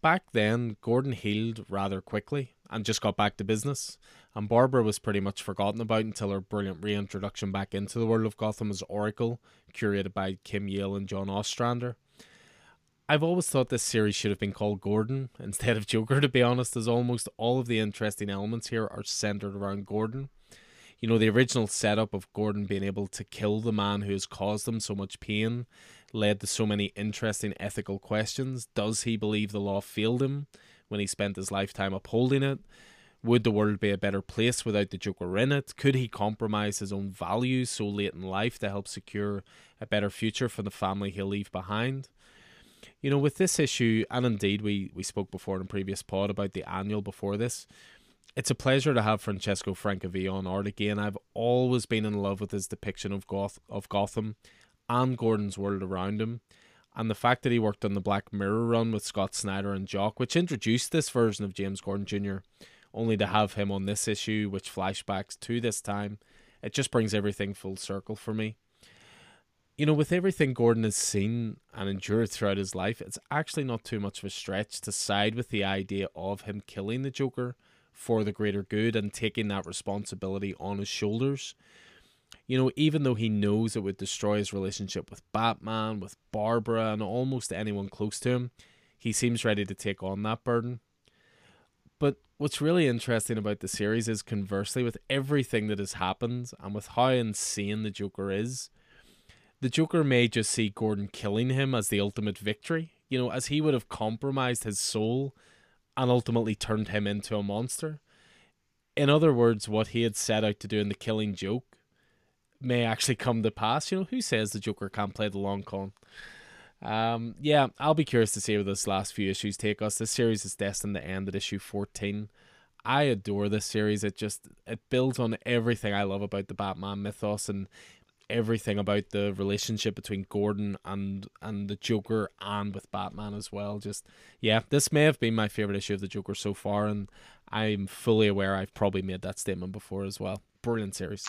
Speaker 1: back then Gordon healed rather quickly and just got back to business. And Barbara was pretty much forgotten about until her brilliant reintroduction back into the world of Gotham as Oracle, curated by Kim Yale and John Ostrander. I've always thought this series should have been called Gordon (laughs) instead of Joker, to be honest, as almost all of the interesting elements here are centered around Gordon you know, the original setup of Gordon being able to kill the man who has caused him so much pain led to so many interesting ethical questions. Does he believe the law failed him when he spent his lifetime upholding it? Would the world be a better place without the Joker in it? Could he compromise his own values so late in life to help secure a better future for the family he'll leave behind? You know, with this issue, and indeed we, we spoke before in a previous pod about the annual before this, it's a pleasure to have Francesco Francavilla on art again. I've always been in love with his depiction of Goth of Gotham and Gordon's world around him. And the fact that he worked on the Black Mirror run with Scott Snyder and Jock, which introduced this version of James Gordon Jr., only to have him on this issue, which flashbacks to this time, it just brings everything full circle for me. You know, with everything Gordon has seen and endured throughout his life, it's actually not too much of a stretch to side with the idea of him killing the Joker for the greater good and taking that responsibility on his shoulders. You know, even though he knows it would destroy his relationship with Batman, with Barbara, and almost anyone close to him, he seems ready to take on that burden. But what's really interesting about the series is conversely, with everything that has happened and with how insane the Joker is, the Joker may just see Gordon killing him as the ultimate victory. You know, as he would have compromised his soul and ultimately turned him into a monster. in other words, what he had set out to do in the Killing Joke may actually come to pass. You know, who says the Joker can't play the long con? Um, yeah, I'll be curious to see where this last few issues take us. This series is destined to end at issue 14. I adore this series. It just it builds on everything I love about the Batman mythos and everything about the relationship between Gordon and and the Joker and with Batman as well. Just yeah, this may have been my favorite issue of the Joker so far, and I'm fully aware I've probably made that statement before as well. Brilliant series.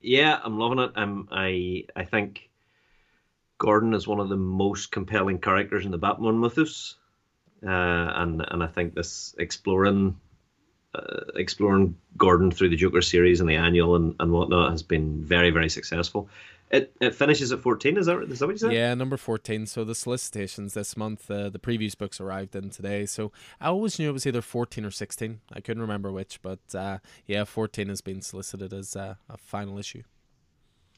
Speaker 2: Yeah, I'm loving it. Um, I I think Gordon is one of the most compelling characters in the Batman mythos, uh, and and I think this exploring uh, exploring Gordon through the Joker series and the annual and, and whatnot has been very very successful. It it finishes at fourteen. Is that is that what you said?
Speaker 1: Yeah, number fourteen. So the solicitations this month, uh, the previews books arrived in today. So I always knew it was either fourteen or sixteen. I couldn't remember which, but uh, yeah, fourteen has been solicited as uh, a final issue.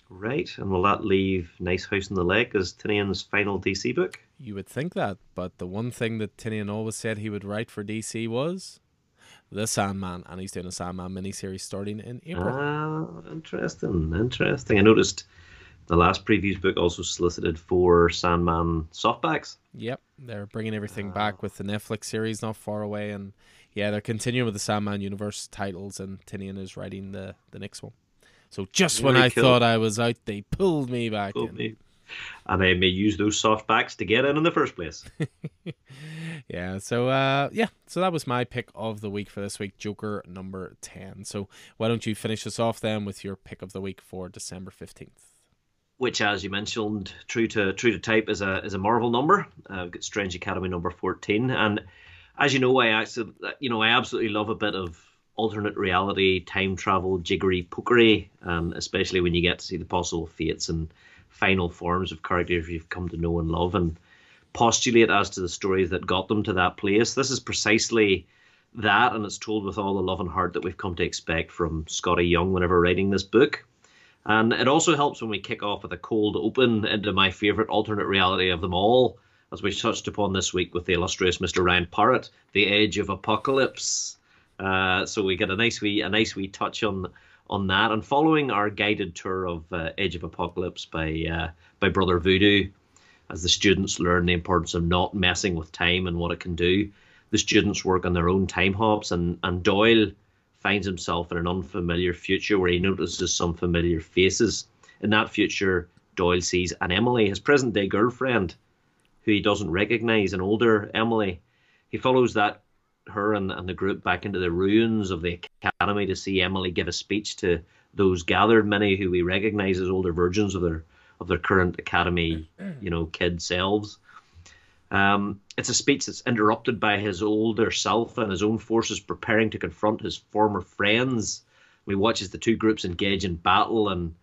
Speaker 2: Right, and will that leave Nice House in the Lake as Tynion's final DC book?
Speaker 1: You would think that, but the one thing that Tinian always said he would write for DC was the Sandman, and he's doing a Sandman miniseries starting in April.
Speaker 2: Ah, interesting, interesting. I noticed the last previews book also solicited for Sandman softbacks.
Speaker 1: Yep, they're bringing everything back with the Netflix series not far away, and yeah, they're continuing with the Sandman universe titles, and Tynion is writing the the next one. So just Very when I cool. thought I was out, they pulled me back pulled in. Me. (laughs)
Speaker 2: And I may use those softbacks to get in in the first place. (laughs)
Speaker 1: yeah. So uh, yeah. So that was my pick of the week for this week, Joker number ten. So why don't you finish us off then with your pick of the week for December fifteenth?
Speaker 2: Which, as you mentioned, true to true to type, is a is a Marvel number. Uh, got Strange Academy number fourteen, and as you know, I actually, you know, I absolutely love a bit of alternate reality, time travel, jiggery pokery, um, especially when you get to see the possible fates and final forms of characters you've come to know and love and postulate as to the stories that got them to that place. This is precisely that, and it's told with all the love and heart that we've come to expect from Skottie Young whenever writing this book. And it also helps when we kick off with a cold open into my favourite alternate reality of them all, as we touched upon this week with the illustrious Mr. Ryan Parrott, The Age of Apocalypse. Uh, so we get a nice wee a nice wee touch on on that. And following our guided tour of uh, Age of Apocalypse by uh, by Brother Voodoo, as the students learn the importance of not messing with time and what it can do, the students work on their own time hops, and and Doyle finds himself in an unfamiliar future where he notices some familiar faces. In that future, Doyle sees an Emily, his present day girlfriend, who he doesn't recognize, an older Emily. He follows that her and, and the group back into the ruins of the academy to see Emily give a speech to those gathered, many who we recognise as older versions of their of their current academy, you know, kid selves. Um, it's a speech that's interrupted by his older self and his own forces preparing to confront his former friends. We watch as the two groups engage in battle, and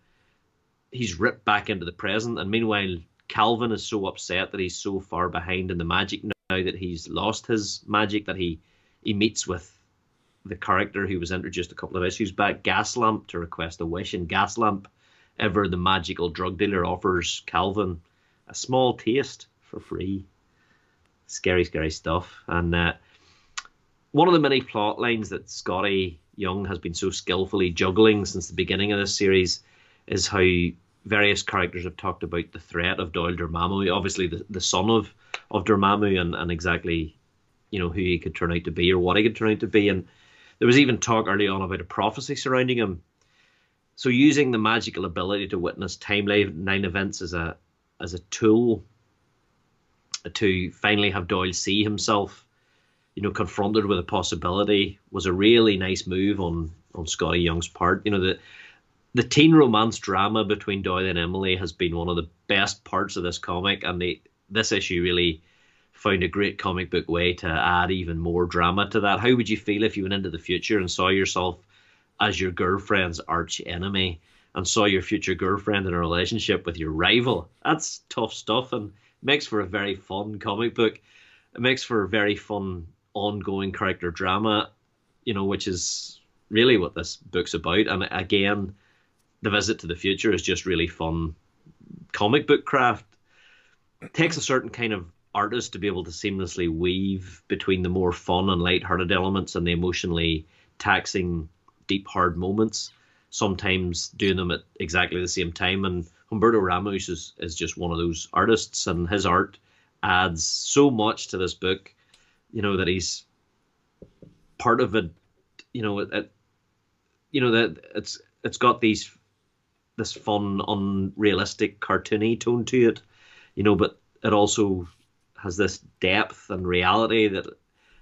Speaker 2: he's ripped back into the present. And meanwhile, Calvin is so upset that he's so far behind in the magic now that he's lost his magic that he he meets with the character who was introduced a couple of issues back, Gaslamp, to request a wish. And Gaslamp, ever the magical drug dealer, offers Calvin a small taste for free. Scary, scary stuff. And uh, one of the many plot lines that Skottie Young has been so skillfully juggling since the beginning of this series is how various characters have talked about the threat of Doyle Dormammu, obviously the, the son of, of Dormammu, and, and exactly you know who he could turn out to be or what he could turn out to be. And there was even talk early on about a prophecy surrounding him. So using the magical ability to witness timeline events as a as a tool to finally have Doyle see himself, you know, confronted with a possibility was a really nice move on on Skottie Young's part. You know, the the teen romance drama between Doyle and Emily has been one of the best parts of this comic, and the this issue really found a great comic book way to add even more drama to that. How would you feel if you went into the future and saw yourself as your girlfriend's arch enemy and saw your future girlfriend in a relationship with your rival? That's tough stuff and makes for a very fun comic book. It makes for a very fun ongoing character drama, you know, which is really what this book's about. And again, the visit to the future is just really fun comic book craft. It takes a certain kind of artist to be able to seamlessly weave between the more fun and light-hearted elements and the emotionally taxing deep, hard moments. Sometimes doing them at exactly the same time. And Humberto Ramos is, is just one of those artists, and his art adds so much to this book. You know that he's part of it. You know, it, it you know that it's it's got these this fun, unrealistic, cartoony tone to it. You know, but it also has this depth and reality that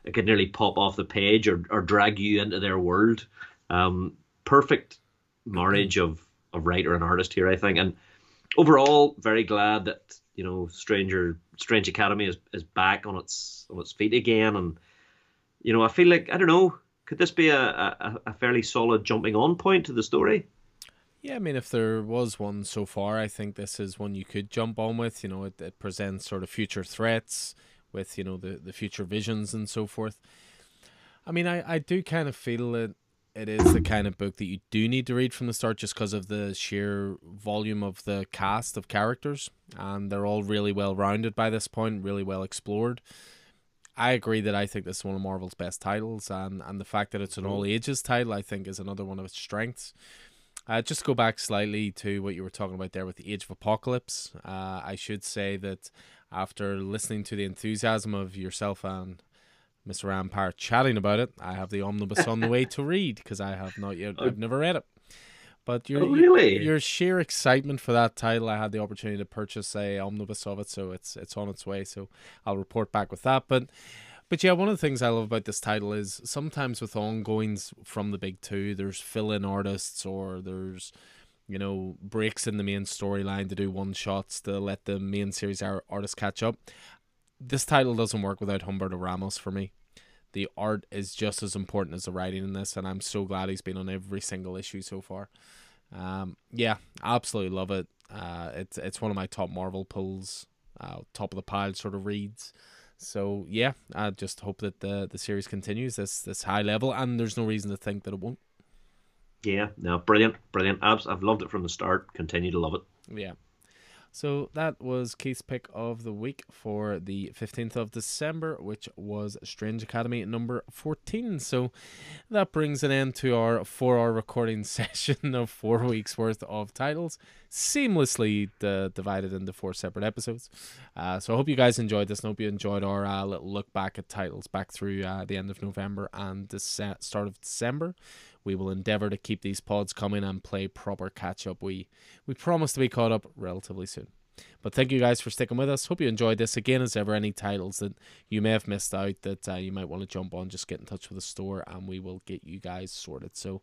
Speaker 2: it could nearly pop off the page or, or drag you into their world. Um, perfect marriage of, of writer and artist here, I think. And overall, very glad that you know Stranger Strange Academy is, is back on its on its feet again. And you know, I feel like I don't know, could this be a, a, a fairly solid jumping on point to the story?
Speaker 1: Yeah, I mean, if there was one so far, I think this is one you could jump on with. You know, it, it presents sort of future threats with, you know, the, the future visions and so forth. I mean, I, I do kind of feel that it is the kind of book that you do need to read from the start just because of the sheer volume of the cast of characters. And they're all really well rounded by this point, really well explored. I agree that I think this is one of Marvel's best titles, and, and the fact that it's an mm-hmm. all ages title, I think, is another one of its strengths. Uh, just go back slightly to what you were talking about there with the Age of Apocalypse. Uh, I should say that after listening to the enthusiasm of yourself and Mr. Rampart chatting about it, I have the omnibus on the way to read because I have not yet. I've never read it. But your,
Speaker 2: oh, really?
Speaker 1: your sheer excitement for that title, I had the opportunity to purchase a omnibus of it, so it's it's on its way. So I'll report back with that. But but yeah, one of the things I love about this title is sometimes with ongoings from the big two, there's fill-in artists or there's you know breaks in the main storyline to do one shots to let the main series artists catch up. This title doesn't work without Humberto Ramos for me the art is just as important as the writing in this, and I'm so glad he's been on every single issue so far. Um, yeah, absolutely love it. Uh, it's it's one of my top Marvel pulls, uh, top of the pile sort of reads. So yeah, I just hope that the the series continues this this high level, and there's no reason to think that it won't.
Speaker 2: Yeah, no, brilliant, brilliant. I've, I've loved it from the start. Continue to love it.
Speaker 1: Yeah. So that was Keith's pick of the week for the 15th of December, which was Strange Academy number 14. So that brings an end to our four hour recording (laughs) session of four weeks worth of titles, seamlessly divided into four separate episodes. Uh, so I hope you guys enjoyed this and hope you enjoyed our uh, little look back at titles back through uh, the end of November and the start of December we will endeavor to keep these pods coming and play proper catch up. We we promise to be caught up relatively soon. But thank you guys for sticking with us. Hope you enjoyed this. Again, as ever, any titles that you may have missed out that uh, you might want to jump on, just get in touch with the store and we will get you guys sorted. So,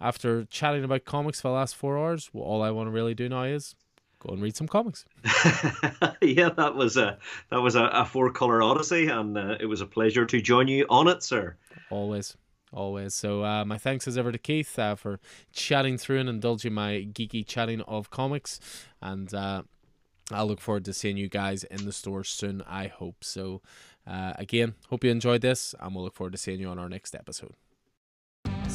Speaker 1: after chatting about comics for the last four hours, well, all I want to really do now is go and read some comics. (laughs)
Speaker 2: yeah, that was a that was a, a four color odyssey, and uh, it was a pleasure to join you on it, sir.
Speaker 1: Always always. So uh, my thanks as ever to Keith uh, for chatting through and indulging my geeky chatting of comics, and uh, I look forward to seeing you guys in the store soon. I hope so. Uh, again, hope you enjoyed this, and we'll look forward to seeing you on our next episode.